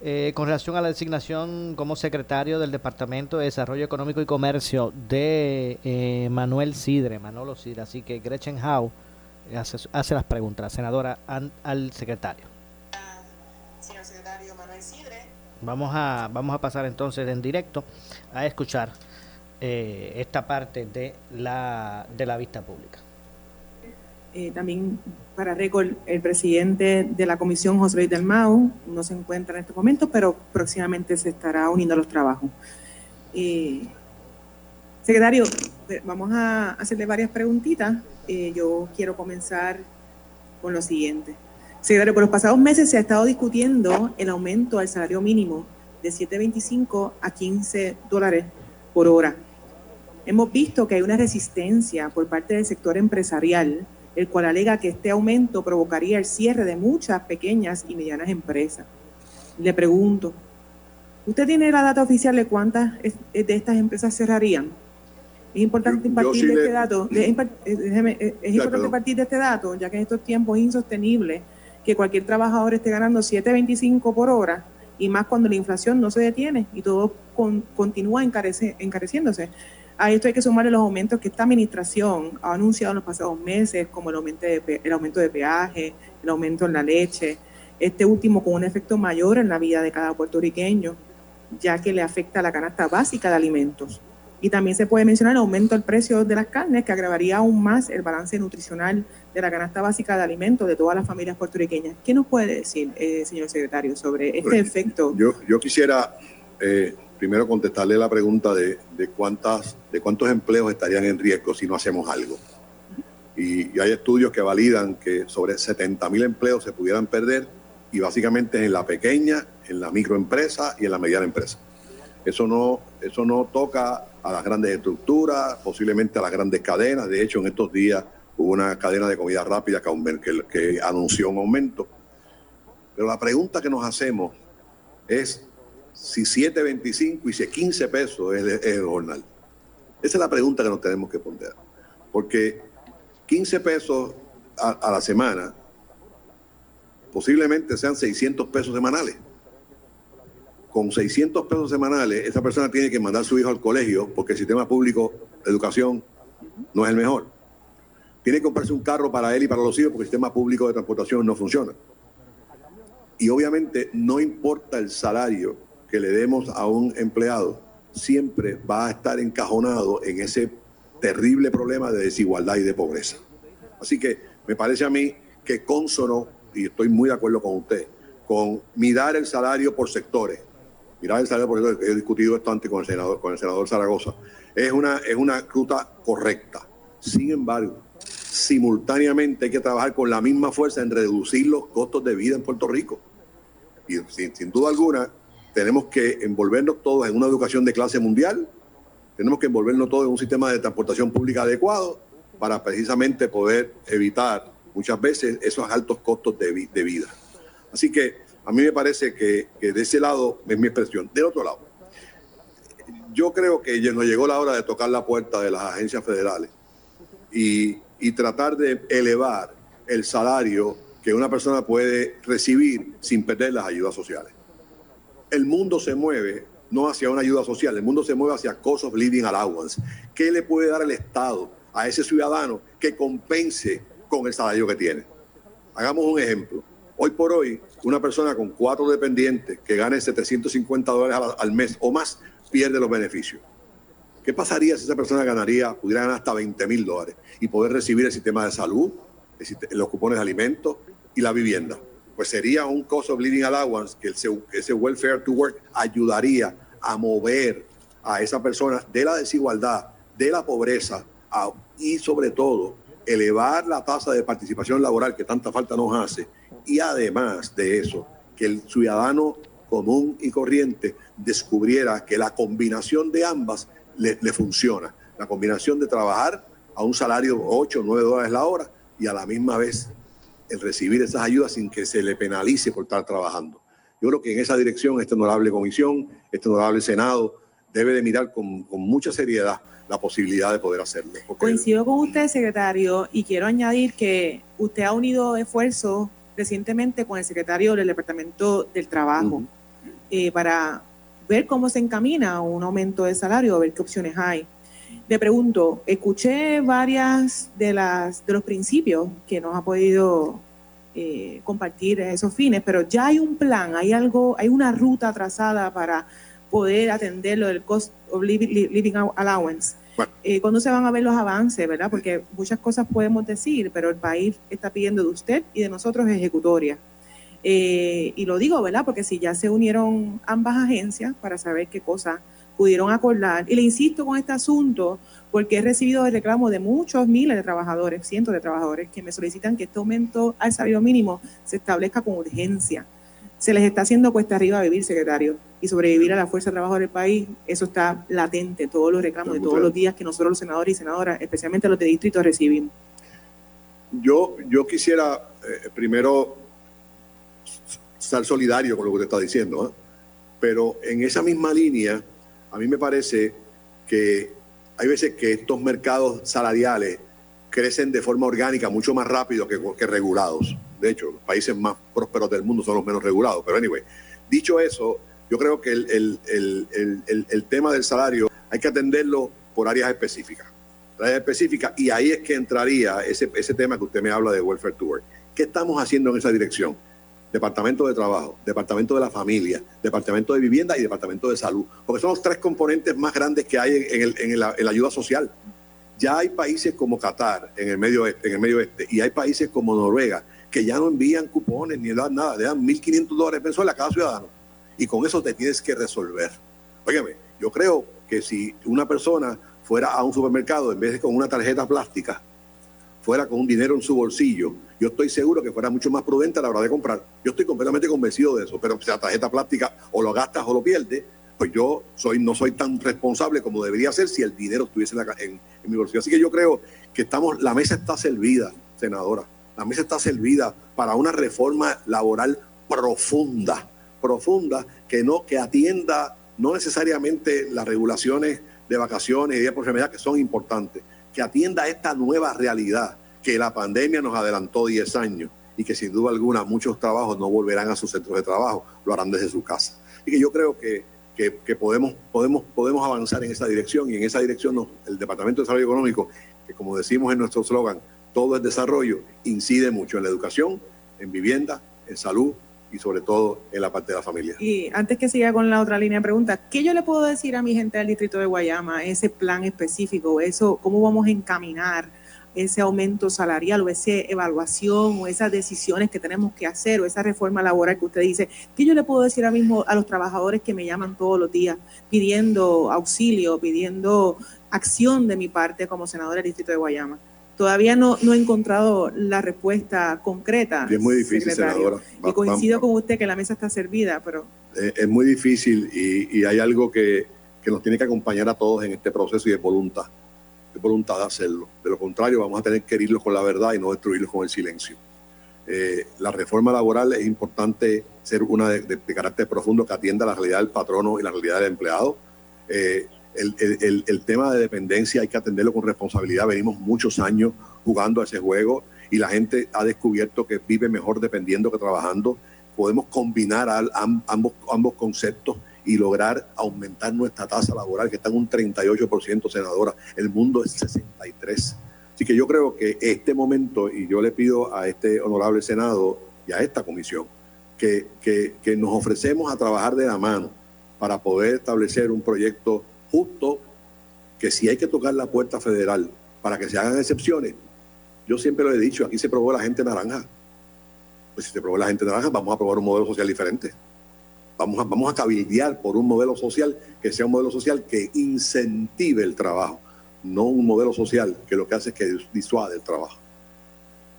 eh, con relación a la designación como secretario del Departamento de Desarrollo Económico y Comercio de eh, Manuel Sidre, Manolo Sidre. Así que Gretchen Howe hace, hace las preguntas, la senadora an, al secretario. Señor secretario Manuel Sidre. Vamos a, vamos a pasar entonces en directo a escuchar eh, esta parte de la, de la vista pública. Eh, también para récord, el presidente de la comisión, José Luis del Mau, no se encuentra en este momento, pero próximamente se estará uniendo a los trabajos. Eh, secretario, eh, vamos a hacerle varias preguntitas. Yo quiero comenzar con lo siguiente. Secretario, por los pasados meses se ha estado discutiendo el aumento al salario mínimo de 7.25 a 15 dólares por hora. Hemos visto que hay una resistencia por parte del sector empresarial, el cual alega que este aumento provocaría el cierre de muchas pequeñas y medianas empresas. Le pregunto, ¿usted tiene la data oficial de cuántas de estas empresas cerrarían? Es importante Yo- yo partir sí le- este dato, es, déjeme, es Ya, importante este dato, ya que en estos tiempos es insostenible que cualquier trabajador esté ganando 7.25 por hora y más cuando la inflación no se detiene y todo con- continúa encarece- encareciéndose. A esto hay que sumarle los aumentos que esta administración ha anunciado en los pasados meses, como el aumento de, el aumento de peaje, el aumento en la leche, este último con un efecto mayor en la vida de cada puertorriqueño, ya que le afecta a la canasta básica de alimentos. Y también se puede mencionar el aumento del precio de las carnes, que agravaría aún más el balance nutricional de la canasta básica de alimentos de todas las familias puertorriqueñas. ¿Qué nos puede decir, eh, señor secretario, sobre este Pues, efecto? Yo, yo quisiera eh, primero contestarle la pregunta de, de cuántas, de cuántos empleos estarían en riesgo si no hacemos algo. Y, hay estudios que validan que sobre 70 mil empleos se pudieran perder y básicamente en la pequeña, en la microempresa y en la mediana empresa. Eso no, eso no toca a las grandes estructuras, posiblemente a las grandes cadenas. De hecho, en estos días hubo una cadena de comida rápida que, que anunció un aumento. Pero la pregunta que nos hacemos es si 7.25 y si 15 pesos es, es el jornal. Esa es la pregunta que nos tenemos que poner. Porque 15 pesos a, a la semana posiblemente sean 600 pesos semanales. Con 600 pesos semanales, esa persona tiene que mandar a su hijo al colegio porque el sistema público de educación no es el mejor. Tiene que comprarse un carro para él y para los hijos porque el sistema público de transportación no funciona. Y obviamente no importa el salario que le demos a un empleado, siempre va a estar encajonado en ese terrible problema de desigualdad y de pobreza. Así que me parece a mí que consono y estoy muy de acuerdo con usted, con mirar el salario por sectores. Mirar el salario por sectores, he discutido esto antes con el senador, con el senador Zaragoza. Es una, es una ruta correcta. Sin embargo, simultáneamente hay que trabajar con la misma fuerza en reducir los costos de vida en Puerto Rico. Y sin, sin duda alguna, tenemos que envolvernos todos en una educación de clase mundial, tenemos que envolvernos todos en un sistema de transportación pública adecuado para precisamente poder evitar muchas veces esos altos costos de, vida. Así que a mí me parece que, de ese lado es mi expresión. Del otro lado, yo creo que nos llegó la hora de tocar la puerta de las agencias federales y tratar de elevar el salario que una persona puede recibir sin perder las ayudas sociales. El mundo se mueve no hacia una ayuda social, el mundo se mueve hacia cost of living allowance. ¿Qué le puede dar el Estado a ese ciudadano que compense con el salario que tiene. Hagamos un ejemplo. Hoy por hoy, una persona con cuatro dependientes que gane 750 dólares al mes o más pierde los beneficios. ¿Qué pasaría si esa persona ganaría, pudiera ganar hasta 20 mil dólares y poder recibir el sistema de salud, los cupones de alimentos y la vivienda? Pues sería un cost of living allowance que ese, welfare to work ayudaría a mover a esa persona de la desigualdad, de la pobreza y sobre todo elevar la tasa de participación laboral que tanta falta nos hace y además de eso, que el ciudadano común y corriente descubriera que la combinación de ambas le, le funciona. La combinación de trabajar a un salario 8 o 9 dólares la hora y a la misma vez el recibir esas ayudas sin que se le penalice por estar trabajando. Yo creo que en esa dirección esta honorable comisión, este honorable Senado debe de mirar con, con mucha seriedad la posibilidad de poder hacerlo. Coincido con usted, secretario, y quiero añadir que usted ha unido esfuerzos recientemente con el secretario del Departamento del Trabajo uh -huh. eh, para ver cómo se encamina un aumento de salario, ver qué opciones hay. Le pregunto, escuché varias de las de los principios que nos ha podido eh, compartir esos fines, pero ya hay un plan, hay algo, hay una ruta trazada para poder atender lo del cost of living allowance. Bueno. Eh, ¿Cuándo se van a ver los avances, verdad? Porque muchas cosas podemos decir, pero el país está pidiendo de usted y de nosotros ejecutoria. Eh, y lo digo, ¿verdad? Porque si ya se unieron ambas agencias para saber qué cosas pudieron acordar. Y le insisto con este asunto porque he recibido el reclamo de muchos miles de trabajadores, cientos de trabajadores, que me solicitan que este aumento al salario mínimo se establezca con urgencia. Se les está haciendo cuesta arriba vivir, secretario, y sobrevivir a la fuerza de trabajo del país, eso está latente, todos los reclamos de todos los días que nosotros los senadores y senadoras, especialmente los de distrito, recibimos. Yo, yo quisiera eh, primero estar solidario con lo que usted está diciendo, ¿eh? pero en esa misma línea, a mí me parece que hay veces que estos mercados salariales crecen de forma orgánica mucho más rápido que, regulados. De hecho, los países más prósperos del mundo son los menos regulados. Pero, anyway, dicho eso, yo creo que el tema del salario hay que atenderlo por áreas específicas. Áreas específicas, y ahí es que entraría ese, ese tema que usted me habla de welfare to work. ¿Qué estamos haciendo en esa dirección? Departamento de Trabajo, Departamento de la Familia, Departamento de Vivienda y Departamento de Salud. Porque son los tres componentes más grandes que hay en, el, en, la, en la, ayuda social. Ya hay países como Qatar en el, medio en el medio oeste y hay países como Noruega que ya no envían cupones ni dan nada, le dan 1.500 dólares mensuales a cada ciudadano. Y con eso te tienes que resolver. Óigame, yo creo que si una persona fuera a un supermercado en vez de con una tarjeta plástica, fuera con un dinero en su bolsillo, yo estoy seguro que fuera mucho más prudente a la hora de comprar. Yo estoy completamente convencido de eso, pero si la tarjeta plástica o lo gastas o lo pierdes, pues yo soy, no soy tan responsable como debería ser si el dinero estuviese en, la- en- en mi bolsillo. Así que yo creo que estamos, la mesa está servida, senadora. La mesa está servida para una reforma laboral profunda, profunda, que no, que atienda no necesariamente las regulaciones de vacaciones y por enfermedad que son importantes, que atienda esta nueva realidad que la pandemia nos adelantó 10 años y que sin duda alguna muchos trabajos no volverán a sus centros de trabajo, lo harán desde su casa. Y que yo creo que, que- podemos, podemos, podemos avanzar en esa dirección y en esa dirección el Departamento de Desarrollo Económico, que como decimos en nuestro slogan, todo es desarrollo, incide mucho en la educación, en vivienda, en salud y sobre todo en la parte de la familia. Y antes que siga con la otra línea de preguntas, ¿qué yo le puedo decir a mi gente del distrito de Guayama, ese plan específico, eso, cómo vamos a encaminar ese aumento salarial o esa evaluación o esas decisiones que tenemos que hacer o esa reforma laboral que usted dice? ¿Qué yo le puedo decir ahora mismo a los trabajadores que me llaman todos los días pidiendo auxilio, pidiendo acción de mi parte como senadora del distrito de Guayama? Todavía no, no he encontrado la respuesta concreta. Y es muy difícil, secretario. senadora. Va- Y coincido vamos- con usted que la mesa está servida, pero eh, es muy difícil y, y hay algo que, que nos tiene que acompañar a todos en este proceso y es voluntad. Es voluntad de hacerlo. De lo contrario, vamos a tener que herirlos con la verdad y no destruirlos con el silencio. Eh, la reforma laboral es importante ser una de, de- de carácter profundo que atienda la realidad del patrono y la realidad del empleado. Eh, el, el- tema de dependencia hay que atenderlo con responsabilidad. Venimos muchos años jugando a ese juego y la gente ha descubierto que vive mejor dependiendo que trabajando. Podemos combinar ambos, ambos conceptos y lograr aumentar nuestra tasa laboral, que está en un 38%, senadora. El mundo es 63%. Así que yo creo que este momento, y yo le pido a este honorable Senado y a esta comisión, que, que- que nos ofrecemos a trabajar de la mano para poder establecer un proyecto justo, que si hay que tocar la puerta federal para que se hagan excepciones, yo siempre lo he dicho, aquí se probó la gente naranja. Pues si se probó la gente naranja, vamos a probar un modelo social diferente. Vamos a, vamos a cabildear por un modelo social que sea un modelo social que incentive el trabajo, no un modelo social que lo que hace es que disuade el trabajo.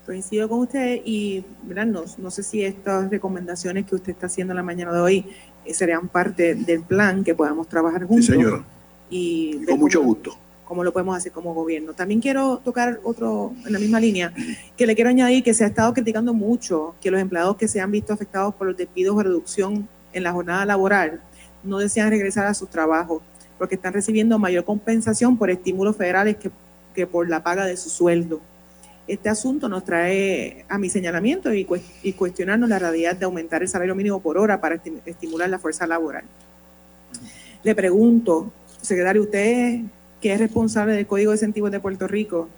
coincido con usted y. No, no sé si estas recomendaciones que usted está haciendo en la mañana de hoy eh, serían parte del plan que podamos trabajar juntos. Sí, señora. Y Con mucho cómo- gusto. cómo lo podemos hacer como gobierno. También quiero tocar otro en la misma línea, que le quiero añadir que se ha estado criticando mucho que los empleados que se han visto afectados por los despidos o reducción en la jornada laboral no desean regresar a sus trabajos porque están recibiendo mayor compensación por estímulos federales que, que por la paga de su sueldo. Este asunto nos trae a mi señalamiento y, y cuestionarnos la realidad de aumentar el salario mínimo por hora para esti- estimular la fuerza laboral. Le pregunto, secretario, usted que es responsable del Código de Incentivos de Puerto Rico,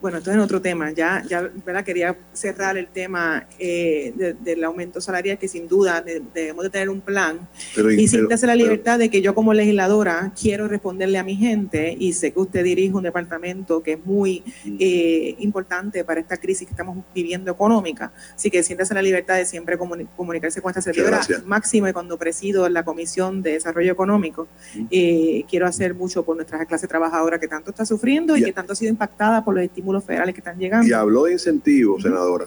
bueno, entonces en otro tema, ya, ya ¿verdad? quería cerrar el tema eh, de- del aumento salarial, que sin duda de- debemos de tener un plan Pero- y pero- siéntase la pero- libertad de que yo como legisladora quiero responderle a mi gente y sé que usted dirige un departamento que es muy eh, importante para esta crisis que estamos viviendo económica. Así que siéntase la libertad de siempre comuni- comunicarse con esta servidora. Máximo y cuando presido la Comisión de Desarrollo Económico, eh, quiero hacer mucho por nuestra clase trabajadora que tanto está sufriendo y, Y- que tanto ha sido impactada por los estímulos federales que están llegando. Y habló de incentivos, senadora,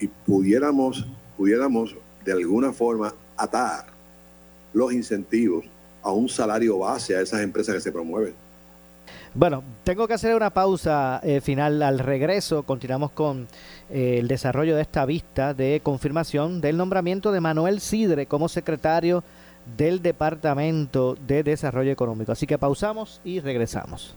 y pudiéramos, pudiéramos de alguna forma atar los incentivos a un salario base a esas empresas que se promueven. Bueno, tengo que hacer una pausa eh, final al regreso. Continuamos con eh, el desarrollo de esta vista de confirmación del nombramiento de Manuel Sidre como secretario del Departamento de Desarrollo Económico. Así que pausamos y regresamos.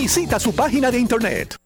Visita su página de internet.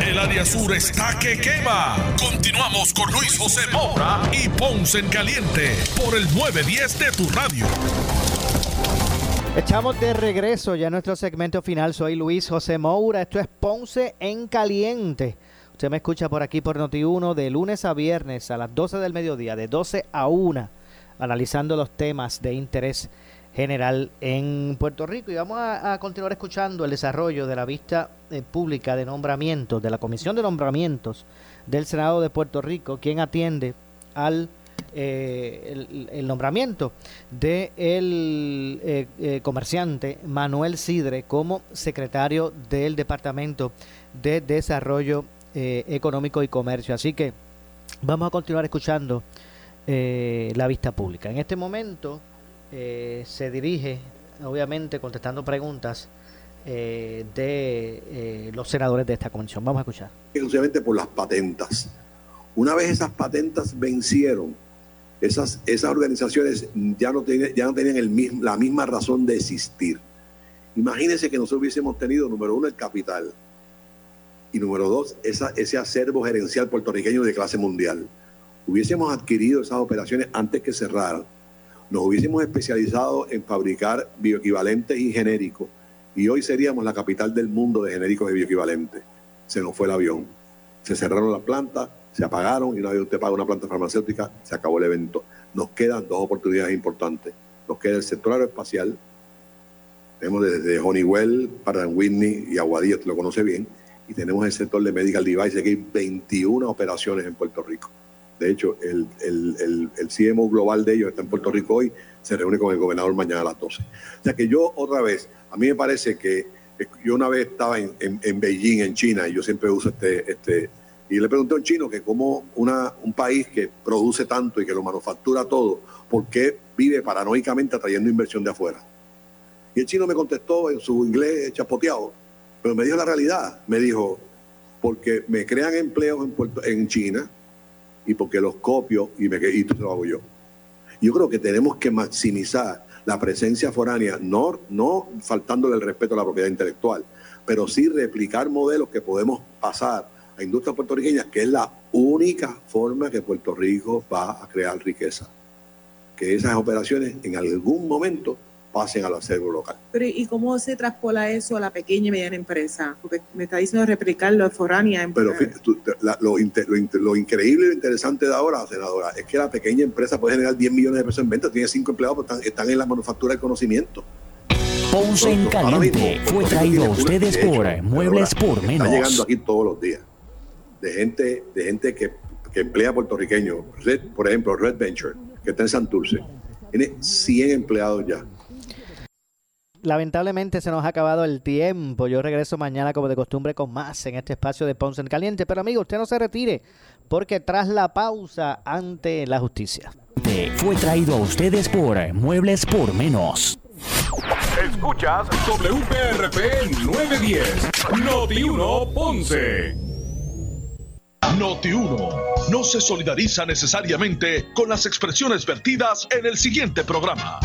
El área sur está que quema. Continuamos con Luis José Moura y Ponce en Caliente por el 910 de tu radio. Echamos de regreso ya nuestro segmento final. Soy Luis José Moura. Esto es Ponce en Caliente. Usted me escucha por aquí por Noti1 de lunes a viernes a las 12 del mediodía, de 12 a 1, analizando los temas de interés general en Puerto Rico y vamos a, continuar escuchando el desarrollo de la vista eh, pública de nombramientos de la Comisión de Nombramientos del Senado de Puerto Rico, quien atiende al eh, el, el nombramiento de el eh, eh, comerciante Manuel Sidre como secretario del Departamento de Desarrollo eh, Económico y Comercio. Así que vamos a continuar escuchando la vista pública. En este momento eh, se dirige, obviamente, contestando preguntas eh, de eh, los senadores de esta comisión. Vamos a escuchar. exclusivamente por las patentas. Una vez esas patentas vencieron, esas, esas organizaciones ya no, tenían, ya no tenían el mismo, la misma razón de existir. Imagínense que nosotros hubiésemos tenido, número uno, el capital, y número dos, ese acervo gerencial puertorriqueño de clase mundial. Hubiésemos adquirido esas operaciones antes que cerraran, nos hubiésemos especializado en fabricar bioequivalentes y genéricos, y hoy seríamos la capital del mundo de genéricos y bioequivalentes. Se nos fue el avión, se cerraron las plantas, se apagaron y no había usted paga una planta farmacéutica, se acabó el evento. Nos quedan dos oportunidades importantes. Nos queda el sector aeroespacial, tenemos desde Honeywell, para Whitney y Aguadilla, usted lo conoce bien, y tenemos el sector de medical device, que hay 21 operaciones en Puerto Rico. De hecho, el, el, el, el CMO global de ellos está en Puerto Rico hoy, se reúne con el gobernador mañana a las 12. O sea que yo otra vez, a mí me parece que eh, yo una vez estaba en, en, en Beijing, en China, y yo siempre uso este, este, y le pregunté a un chino que como una, un país que produce tanto y que lo manufactura todo, ¿por qué vive paranoicamente atrayendo inversión de afuera? Y el chino me contestó en su inglés chapoteado, pero me dijo la realidad. Me dijo, porque me crean empleos en, Puerto, en China y porque los copio y, me, y lo hago yo. Yo creo que tenemos que maximizar la presencia foránea, no, no faltándole el respeto a la propiedad intelectual, pero sí replicar modelos que podemos pasar a industrias puertorriqueñas, que es la única forma que Puerto Rico va a crear riqueza. Que esas operaciones en algún momento pasen al acervo local. Pero ¿y cómo se traspola eso a la pequeña y mediana empresa? Porque me está diciendo replicar lo foránea. En... Pero fíjate, tú, la, lo, inter, lo, inter, lo, increíble y lo interesante de ahora, senadora, es que la pequeña empresa puede generar 10 millones de pesos en venta, tiene 5 empleados, pero están, están en la manufactura del conocimiento. Ponce en Caliente fue traído a ustedes por Muebles por Menos. Está llegando aquí todos los días de gente, de gente que, que emplea puertorriqueños. Red, por ejemplo, Red Venture, que está en Santurce, tiene 100 empleados ya. Lamentablemente se nos ha acabado el tiempo. Yo regreso mañana como de costumbre con más en este espacio de Ponce en Caliente. Pero amigo, usted no se retire porque tras la pausa ante la justicia. Fue traído a ustedes por Muebles por Menos. Escuchas WPRP 910, Noti 1 Ponce. Noti 1 no se solidariza necesariamente con las expresiones vertidas en el siguiente programa.